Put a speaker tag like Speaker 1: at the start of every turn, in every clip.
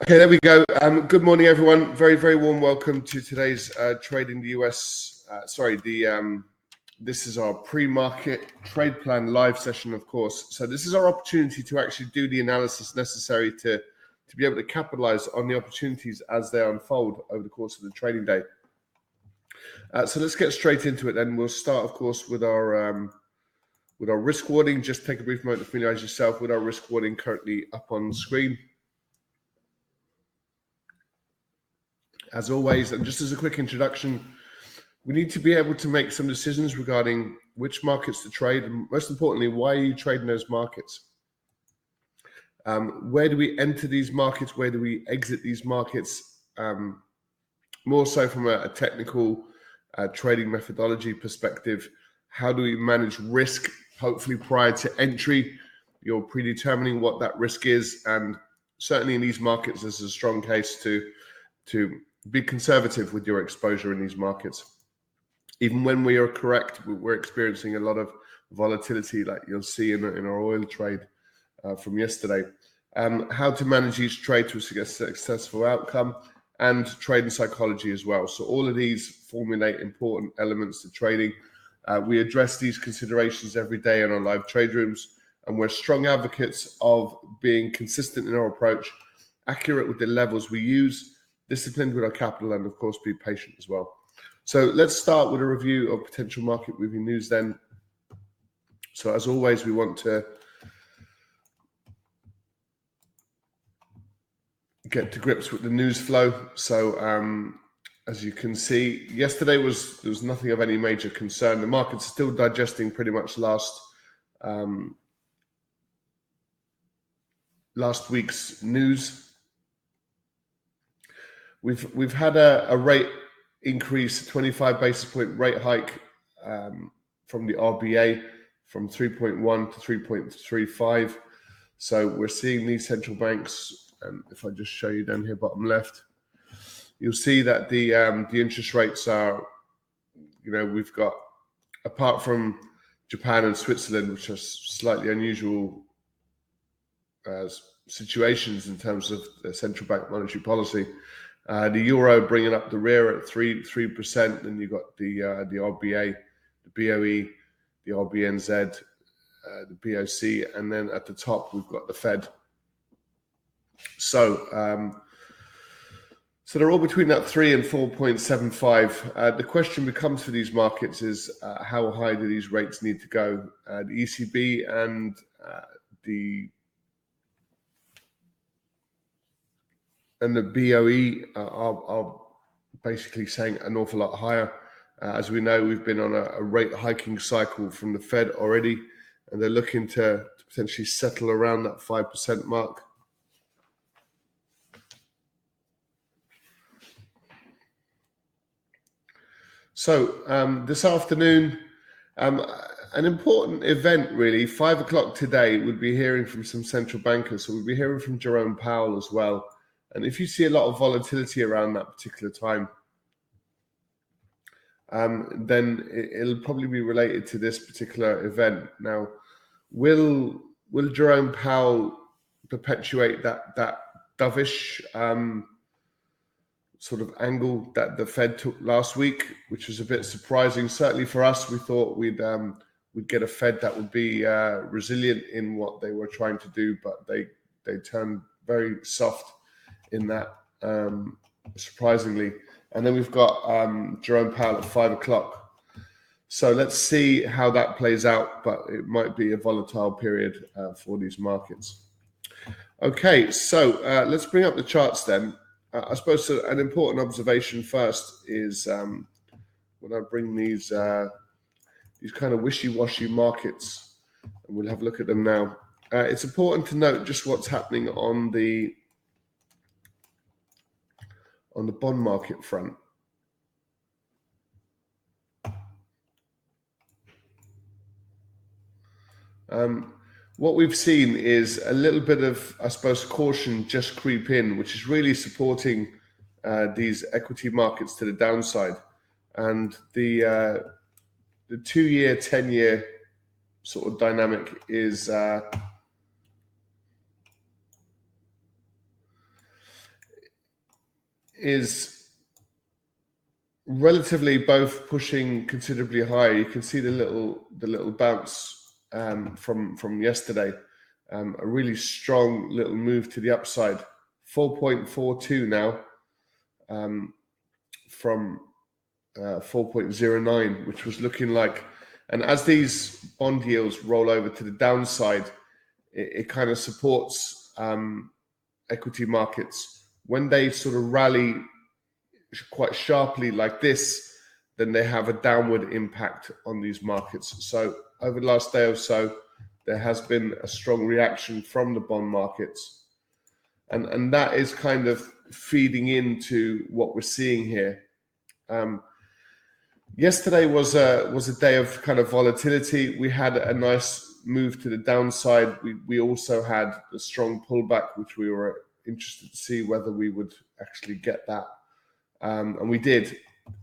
Speaker 1: Okay, there we go. Um, good morning, everyone. Very, very warm welcome to today's uh, trade in the US. Uh, sorry, the um, this is our pre-market trade plan live session, of course. So this is our opportunity to actually do the analysis necessary to to be able to capitalize on the opportunities as they unfold over the course of the trading day. Uh, so let's get straight into it. Then we'll start, of course, with our um, with our risk warning. Just take a brief moment to familiarize yourself with our risk warning currently up on screen. As always, and just as a quick introduction, we need to be able to make some decisions regarding which markets to trade, and most importantly, why are you trading those markets? Um, where do we enter these markets? Where do we exit these markets? Um, more so from a, a technical uh, trading methodology perspective. How do we manage risk? Hopefully, prior to entry, you're predetermining what that risk is, and certainly in these markets, there's a strong case to to be conservative with your exposure in these markets. Even when we are correct, we're experiencing a lot of volatility, like you'll see in, in our oil trade uh, from yesterday. Um, how to manage each trade to a successful outcome, and trading psychology as well. So, all of these formulate important elements to trading. Uh, we address these considerations every day in our live trade rooms, and we're strong advocates of being consistent in our approach, accurate with the levels we use, disciplined with our capital, and of course, be patient as well. So let's start with a review of potential market moving news then. So as always, we want to get to grips with the news flow. So um, as you can see, yesterday was there was nothing of any major concern. The market's still digesting pretty much last um, last week's news. We've we've had a, a rate increase, 25 basis point rate hike um, from the RBA from 3.1 to 3.35. So we're seeing these central banks, and if I just show you down here, bottom left, you'll see that the um, the interest rates are, you know, we've got apart from Japan and Switzerland, which are slightly unusual uh, situations in terms of central bank monetary policy. Uh, the euro bringing up the rear at three three percent. Then you've got the uh, the RBA, the BOE, the RBNZ, uh, the BOC, and then at the top we've got the Fed. So. Um, so they're all between that three and four point seven five. Uh, the question becomes for these markets is uh, how high do these rates need to go? Uh, the ECB and the and the BOE are, are basically saying an awful lot higher. Uh, as we know, we've been on a, a, rate hiking cycle from the Fed already, and they're looking to, to potentially settle around that 5% mark. So, um, this afternoon, um, an important event really, five o'clock today, we'll be hearing from some central bankers. So, we'll be hearing from Jerome Powell as well. And if you see a lot of volatility around that particular time, um, then it, will probably be related to this particular event. Now, will will Jerome Powell perpetuate that that dovish um, sort of angle that the Fed took last week, which was a bit surprising. Certainly for us, we thought we'd um, we'd get a Fed that would be uh, resilient in what they were trying to do, but they they turned very soft in that, um, surprisingly. And then we've got um, Jerome Powell at five o'clock. So let's see how that plays out, but it might be a volatile period uh, for these markets. Okay, so uh, let's bring up the charts then. Uh, I suppose an important observation first is um, when I bring these uh, these kind of wishy-washy markets, and we'll have a look at them now. Uh, it's important to note just what's happening on the on the bond market front. Um, what we've seen is a little bit of, I suppose, caution just creep in, which is really supporting uh, these equity markets to the downside. And the uh, the two year, ten year sort of dynamic is uh, is relatively both pushing considerably higher. You can see the little the little bounce um, from from yesterday, um, a really strong little move to the upside. 4.42 now um, from uh, 4.09, which was looking like. And as these bond yields roll over to the downside, it, it kind of supports um, equity markets. When they sort of rally quite sharply like this, then they have a downward impact on these markets. So over the last day or so, there has been a strong reaction from the bond markets. And, and that is kind of feeding into what we're seeing here. Um, yesterday was a was a day of kind of volatility. We had a nice move to the downside. We we also had a strong pullback, which we were interested to see whether we would actually get that, um, and we did.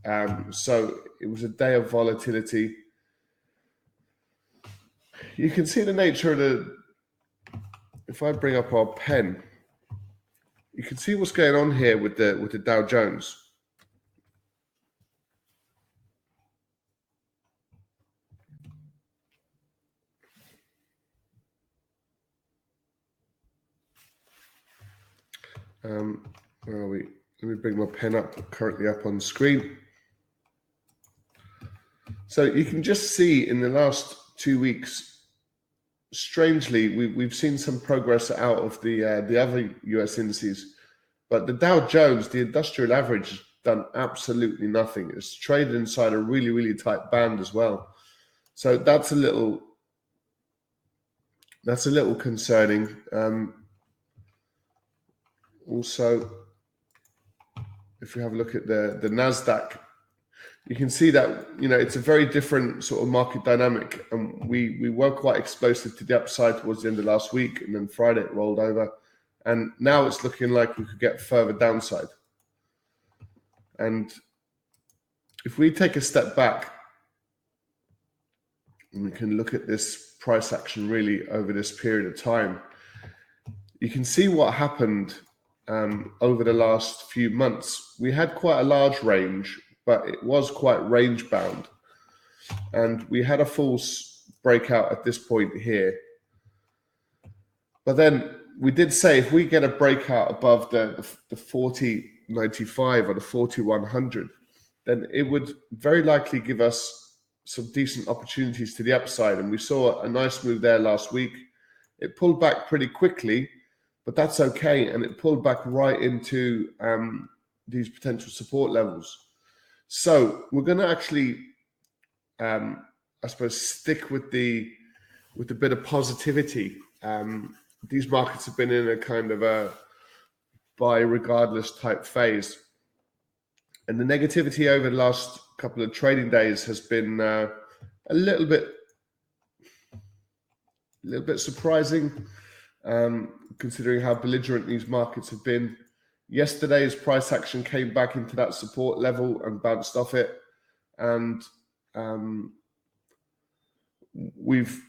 Speaker 1: Um, so it was a day of volatility. You can see the nature of the. If I bring up our pen, you can see what's going on here with the with the Dow Jones. Um, where are we? Let me bring my pen up, currently up on screen. So you can just see in the last two weeks, strangely, we, we've seen some progress out of the uh, the other US indices, but the Dow Jones, the industrial average, has done absolutely nothing. It's traded inside a really really tight band as well. So that's a little that's a little concerning. Um, also, if we have a look at the the Nasdaq, you can see that you know it's a very different sort of market dynamic, and we we were quite explosive to the upside towards the end of last week, and then Friday it rolled over, and now it's looking like we could get further downside. And if we take a step back, and we can look at this price action really over this period of time, you can see what happened um, over the last few months. We had quite a large range, but it was quite range bound. And we had a false breakout at this point here. But then we did say if we get a breakout above the, the 4095 or the 4100, then it would very likely give us some decent opportunities to the upside. And we saw a nice move there last week. It pulled back pretty quickly but that's okay. And it pulled back right into um, these potential support levels. So we're going to actually, um, I suppose, stick with the with a bit of positivity. Um, these markets have been in a kind of a buy regardless type phase, and the negativity over the last couple of trading days has been uh, a little bit, a little bit surprising um, considering how belligerent these markets have been. Yesterday's price action came back into that support level and bounced off it. And um, we've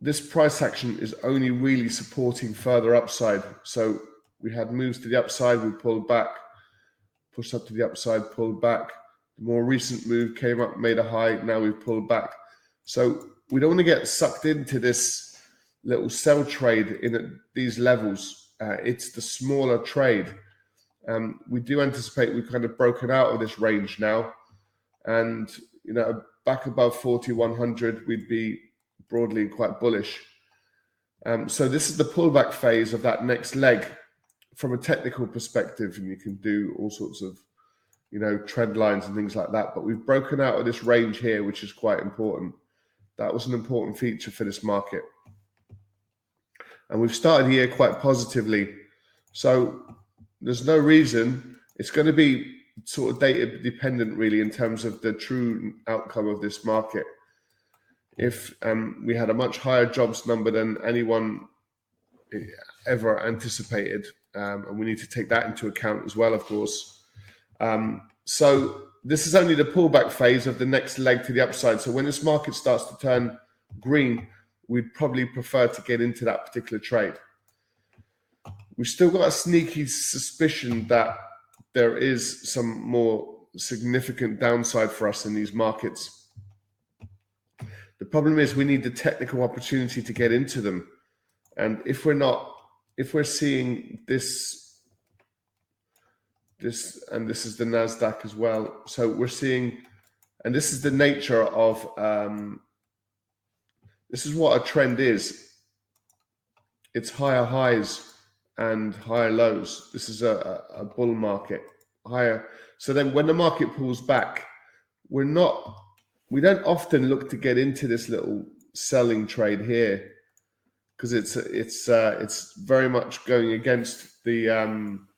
Speaker 1: this price action is only really supporting further upside. So we had moves to the upside, we pulled back, pushed up to the upside, pulled back. The more recent move came up, made a high. Now we've pulled back. So we don't want to get sucked into this little sell trade in at these levels. Uh, it's the smaller trade. Um, we do anticipate we've kind of broken out of this range now, and you know back above 4100, we'd be broadly quite bullish. Um, so this is the pullback phase of that next leg from a technical perspective, and you can do all sorts of you know trend lines and things like that. But we've broken out of this range here, which is quite important. That was an important feature for this market and we've started the year quite positively. So there's no reason it's going to be sort of data dependent, really, in terms of the true outcome of this market. If um, we had a much higher jobs number than anyone ever anticipated, um, and we need to take that into account as well, of course. Um, so this is only the pullback phase of the next leg to the upside. So when this market starts to turn green, we'd probably prefer to get into that particular trade. We've still got a sneaky suspicion that there is some more significant downside for us in these markets. The problem is we need the technical opportunity to get into them. And if we're not, if we're seeing this, this, and this is the NASDAQ as well. So we're seeing, and this is the nature of, um, this is what a trend is. It's higher highs and higher lows. This is a, a bull market, higher. So then when the market pulls back, we're not, we don't often look to get into this little selling trade here because it's it's uh, it's very much going against the um,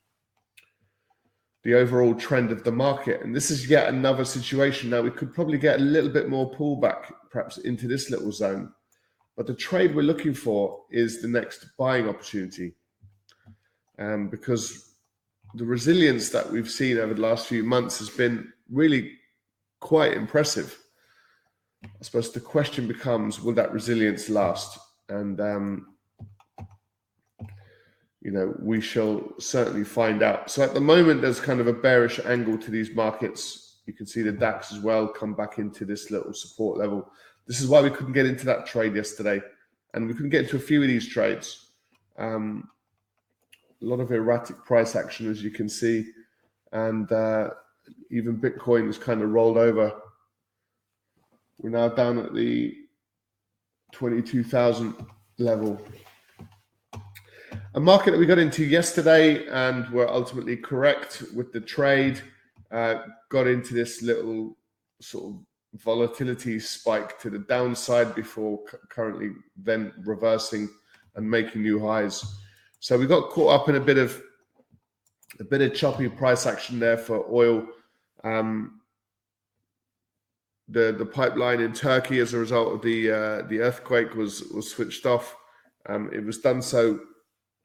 Speaker 1: the overall trend of the market. And this is yet another situation. Now we could probably get a little bit more pullback, perhaps into this little zone. But the trade we're looking for is the next buying opportunity um, because the resilience that we've seen over the last few months has been really quite impressive. I suppose the question becomes will that resilience last? And, um, you know, we shall certainly find out. So at the moment, there's kind of a bearish angle to these markets. You can see the DAX as well come back into this little support level. This is why we couldn't get into that trade yesterday. And we couldn't get into a few of these trades. Um, a lot of erratic price action, as you can see, and uh, even Bitcoin has kind of rolled over. We're now down at the 22,000 level. A market that we got into yesterday and were ultimately correct with the trade, uh, got into this little sort of volatility spike to the downside before currently then reversing and making new highs. So we got caught up in a bit of a bit of choppy price action there for oil. Um, the the pipeline in Turkey, as a result of the uh, the earthquake, was was switched off. Um, it was done so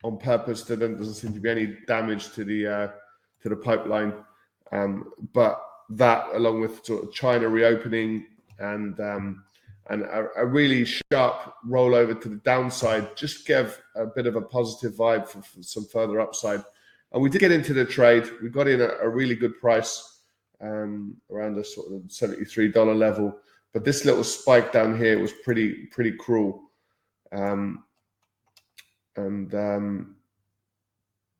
Speaker 1: on purpose. There doesn't seem to be any damage to the uh, to the pipeline, um, but that, along with sort of China reopening and um, and a, a, really sharp rollover to the downside just gave a bit of a positive vibe for, for, some further upside. And we did get into the trade. We got in at a really good price, um, around the sort of $73 level. But this little spike down here was pretty pretty cruel. Um, and um,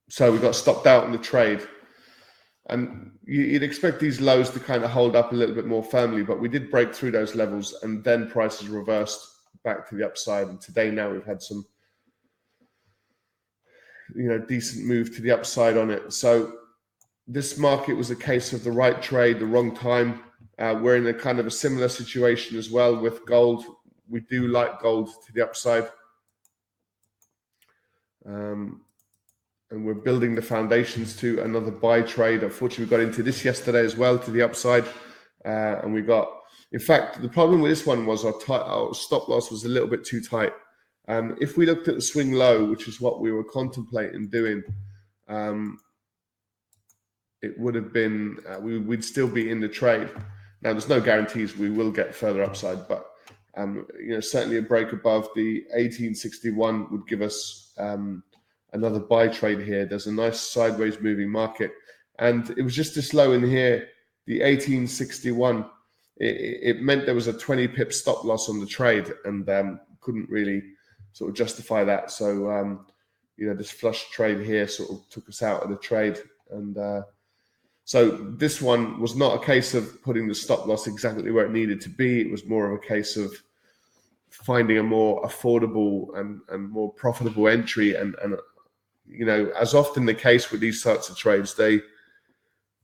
Speaker 1: so we got stopped out in the trade and you'd expect these lows to kind of hold up a little bit more firmly, but we did break through those levels, and then prices reversed back to the upside. And today, now we've had some, you know, decent move to the upside on it. So this market was a case of the right trade, the wrong time. Uh, we're in a kind of a similar situation as well with gold. We do like gold to the upside. Um, and we're building the foundations to another buy trade. Unfortunately, we got into this yesterday as well to the upside, uh, and we got. In fact, the problem with this one was our, tight, our stop loss was a little bit too tight. Um, if we looked at the swing low, which is what we were contemplating doing, um, it would have been uh, we, would still be in the trade. Now, there's no guarantees we will get further upside, but um, you know certainly a break above the 1861 would give us um, another buy trade here. There's a nice sideways moving market. And it was just this low in here, the 1861. It, it meant there was a 20 pip stop loss on the trade and um, couldn't really sort of justify that. So, um, you know, this flush trade here sort of took us out of the trade. And uh, so this one was not a case of putting the stop loss exactly where it needed to be. It was more of a case of finding a more affordable and, and more profitable entry and, and you know, as often the case with these sorts of trades, they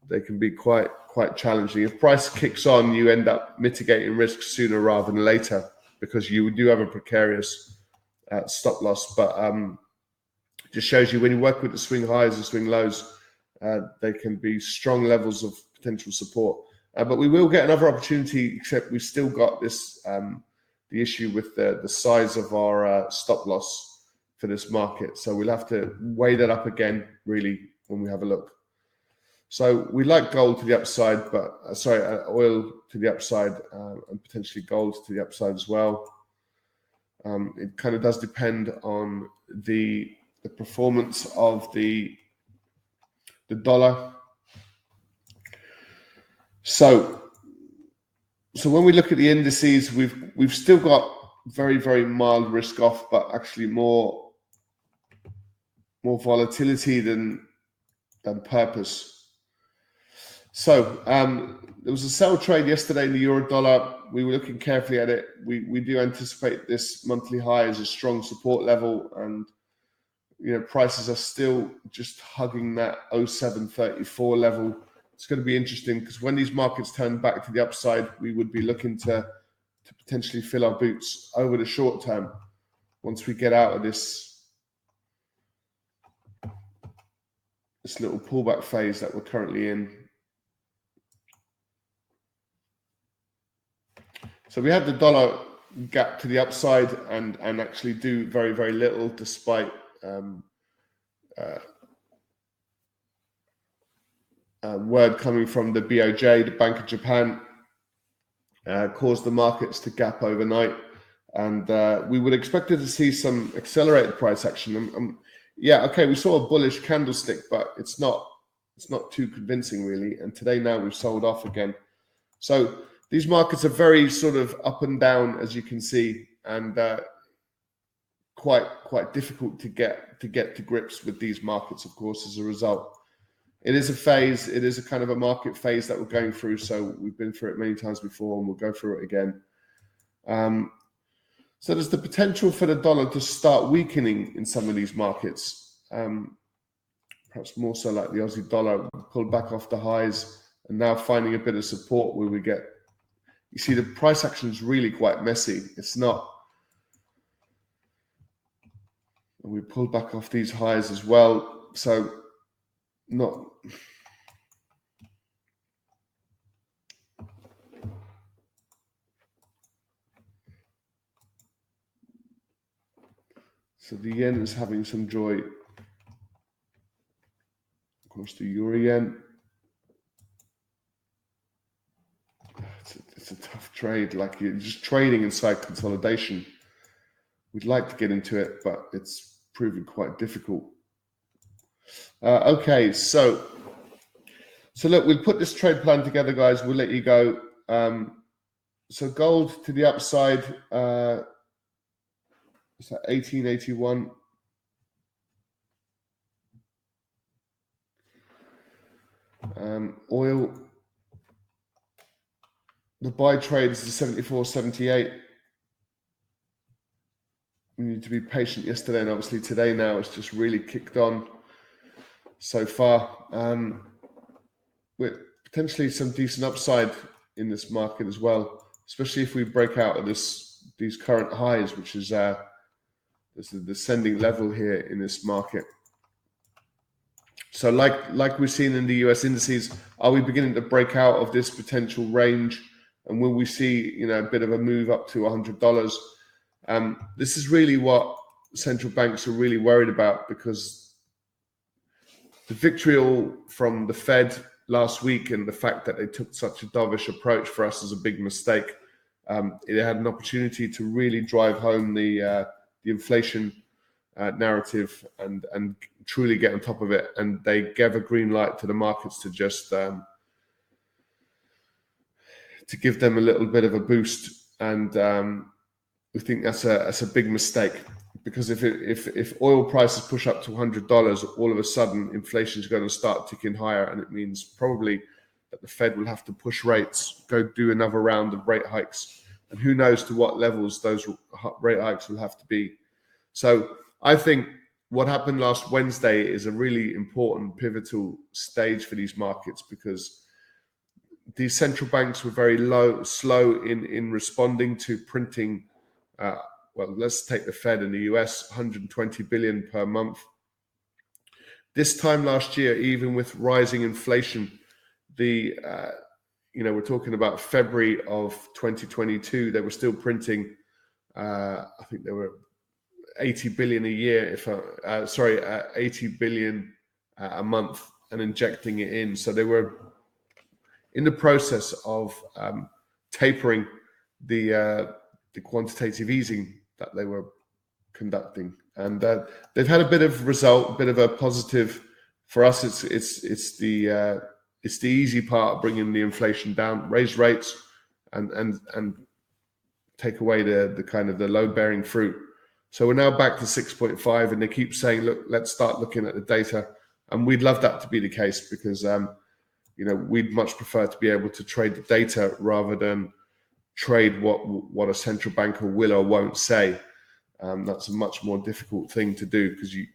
Speaker 1: they can be quite quite challenging. If price kicks on, you end up mitigating risk sooner rather than later because you do have a precarious uh, stop loss. But um, it just shows you when you work with the swing highs and swing lows, uh, they can be strong levels of potential support. Uh, but we will get another opportunity, except we've still got this um, the issue with the the size of our uh, stop loss for this market. So we'll have to weigh that up again, really, when we have a look. So we like gold to the upside, but uh, sorry, uh, oil to the upside, uh, and potentially gold to the upside as well. Um, it kind of does depend on the the performance of the the dollar So, so when we look at the indices, we've we've still got very very mild risk off, but actually more more volatility than than purpose. So um, there was a sell trade yesterday in the euro dollar. We were looking carefully at it. We we do anticipate this monthly high as a strong support level, and you know prices are still just hugging that 0734 level. It's going to be interesting because when these markets turn back to the upside, we would be looking to to potentially fill our boots over the short term once we get out of this this little pullback phase that we're currently in. So we had the dollar gap to the upside and and actually do very very little despite um, uh, uh, word coming from the BOJ, the Bank of Japan, uh, caused the markets to gap overnight, and uh, we would expected to see some accelerated price action. Um, um, yeah, okay, we saw a bullish candlestick, but it's not it's not too convincing really. And today now we've sold off again, so these markets are very sort of up and down, as you can see, and uh, quite quite difficult to get to get to grips with these markets. Of course, as a result, it is a phase. It is a kind of a market phase that we're going through. So we've been through it many times before, and we'll go through it again. Um, so there's the potential for the dollar to start weakening in some of these markets. Um, perhaps more so like the Aussie dollar pulled back off the highs and now finding a bit of support where we get you see the price action is really quite messy. It's not. And We pulled back off these highs as well. So not So the yen is having some joy. Of course, the euro yen it's a, it's a tough trade. Like you're just trading inside consolidation. We'd like to get into it, but it's proving quite difficult. Uh, okay, so so look, we'll put this trade plan together, guys. We'll let you go. Um, so gold to the upside. Uh, it's at 1881. Um, oil the buy trade is 74, 78. We need to be patient yesterday and obviously today now it's just really kicked on so far. Um, with potentially some decent upside in this market as well, especially if we break out of this these current highs, which is uh, there's a descending level here in this market. So, like like we've seen in the US indices, are we beginning to break out of this potential range? and will we see you know a bit of a move up to $100 um, this is really what central banks are really worried about because the vitriol from the fed last week and the fact that they took such a dovish approach for us is a big mistake um, it had an opportunity to really drive home the uh, the inflation uh, narrative and and truly get on top of it. And they gave a green light to the markets to just um, to give them a little bit of a boost. And um, we think that's a that's a big mistake because if it, if if oil prices push up to hundred dollars, all of a sudden inflation is going to start ticking higher, and it means probably that the Fed will have to push rates, go do another round of rate hikes, and who knows to what levels those rate hikes will have to be. So I think what happened last Wednesday is a really important pivotal stage for these markets because the central banks were very low, slow in in responding to printing. Uh, well, let's take the Fed in the US, 120 billion per month. This time last year, even with rising inflation, the uh, you know we're talking about February of 2022, they were still printing. Uh, I think they were 80 billion a year, if I, uh, sorry, uh, 80 billion uh, a month, and injecting it in. So they were in the process of um, tapering the uh, the quantitative easing that they were conducting, and uh, they've had a bit of result, a bit of a positive for us. It's it's it's the uh, it's the easy part of bringing the inflation down, raise rates, and and and take away the the kind of the load bearing fruit. So we're now back to 6.5, and they keep saying, look, let's start looking at the data, and we'd love that to be the case because um, you know we'd much prefer to be able to trade the data rather than trade what what a central banker will or won't say. Um, that's a much more difficult thing to do because you,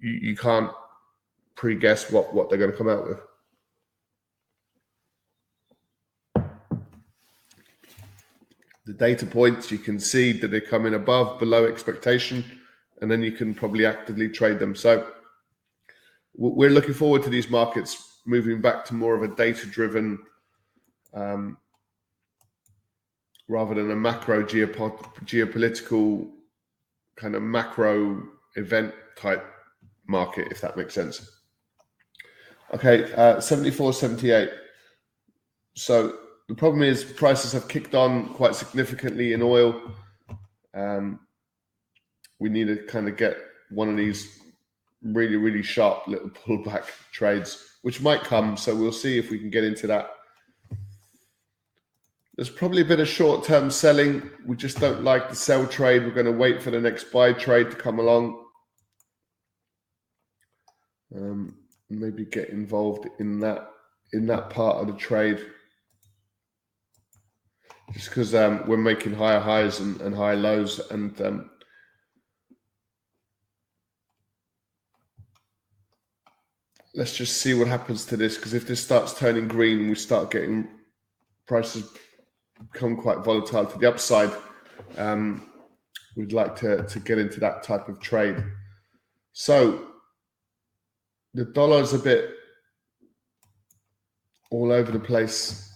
Speaker 1: you you can't pre-guess what what they're going to come out with. The data points, you can see that they come in above, below expectation, and then you can probably actively trade them. So we're looking forward to these markets moving back to more of a data-driven, um, rather than a macro geopolitical kind of macro event type market, if that makes sense. Okay, uh, 74, 78. So the problem is prices have kicked on quite significantly in oil. Um, we need to kind of get one of these really, really sharp little pullback trades, which might come. So we'll see if we can get into that. There's probably a bit of short term selling. We just don't like the sell trade. We're going to wait for the next buy trade to come along. Um, maybe get involved in that in that part of the trade just because um, we're making higher highs and, and higher lows, and um, let's just see what happens to this. Because if this starts turning green, we start getting prices become quite volatile to the upside. Um, we'd like to to get into that type of trade. So the dollar is a bit all over the place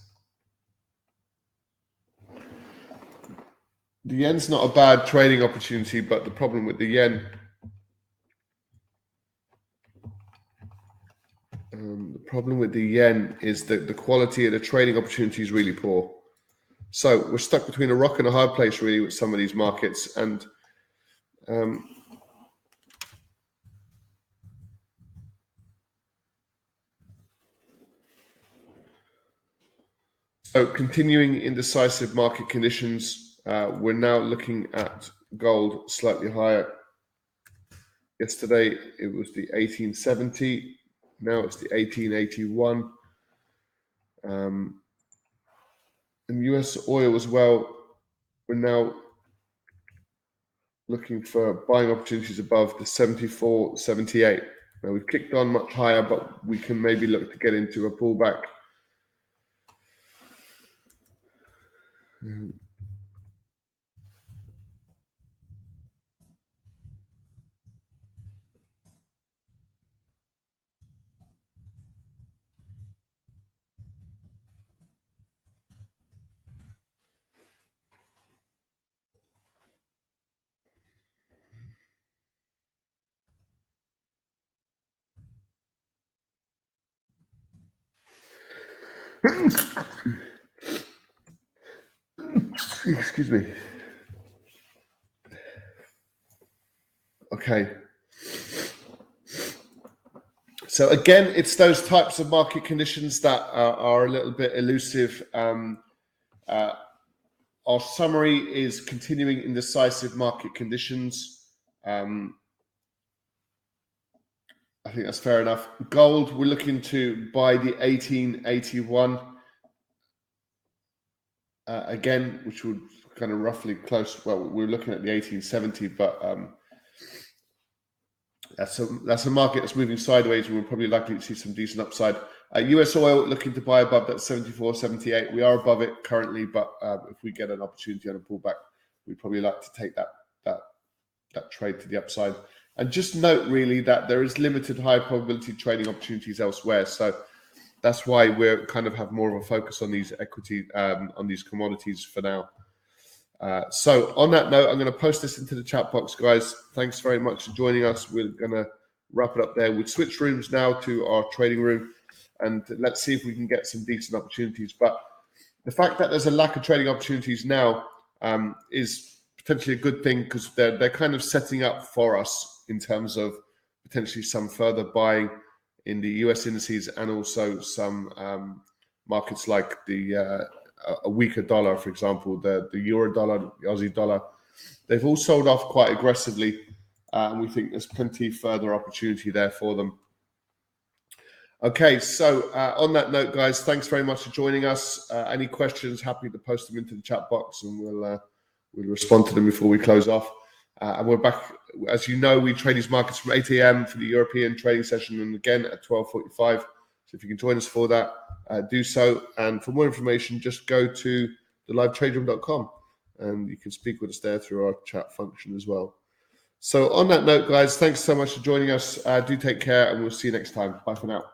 Speaker 1: the yen's not a bad trading opportunity, but the problem with the yen, um, the problem with the yen is that the quality of the trading opportunity is really poor. So we're stuck between a rock and a hard place, really, with some of these markets, and um, so continuing indecisive market conditions uh, we're now looking at gold slightly higher. Yesterday it was the 1870. Now it's the 1881. Um, and US oil as well. We're now looking for buying opportunities above the 74, 78. Now we've kicked on much higher, but we can maybe look to get into a pullback. Excuse me. Okay. So again, it's those types of market conditions that are, are a little bit elusive. Um, uh, our summary is continuing indecisive market conditions. Um, I think that's fair enough. Gold, we're looking to buy the 1881 uh, again, which would kind of roughly close. Well, we're looking at the 1870, but um, that's a that's a market that's moving sideways, we're probably likely to see some decent upside. Uh, US oil looking to buy above that 74, 78. We are above it currently, but uh, if we get an opportunity on a pullback, we'd probably like to take that that that trade to the upside. And just note really that there is limited high probability trading opportunities elsewhere. So that's why we're kind of have more of a focus on these equity um, on these commodities for now. Uh, so on that note, I'm going to post this into the chat box, guys. Thanks very much for joining us. We're going to wrap it up there. We switch rooms now to our trading room, and let's see if we can get some decent opportunities. But the fact that there's a lack of trading opportunities now um, is potentially a good thing because they're they're kind of setting up for us in terms of potentially some further buying in the US indices and also some um, markets like the uh, a weaker dollar, for example, the, the euro dollar, the Aussie dollar. They've all sold off quite aggressively, uh, and we think there's plenty further opportunity there for them. Okay, so uh, on that note, guys, thanks very much for joining us. Uh, any questions? Happy to post them into the chat box, and we'll uh, we'll respond to them before we close off. Uh, and we're back, as you know, we trade these markets from 8 a.m. for the European trading session, and again at 12:45. So if you can join us for that, uh, do so. And for more information, just go to the livetraderoom.com, and you can speak with us there through our chat function as well. So on that note, guys, thanks so much for joining us. Uh, do take care, and we'll see you next time. Bye for now.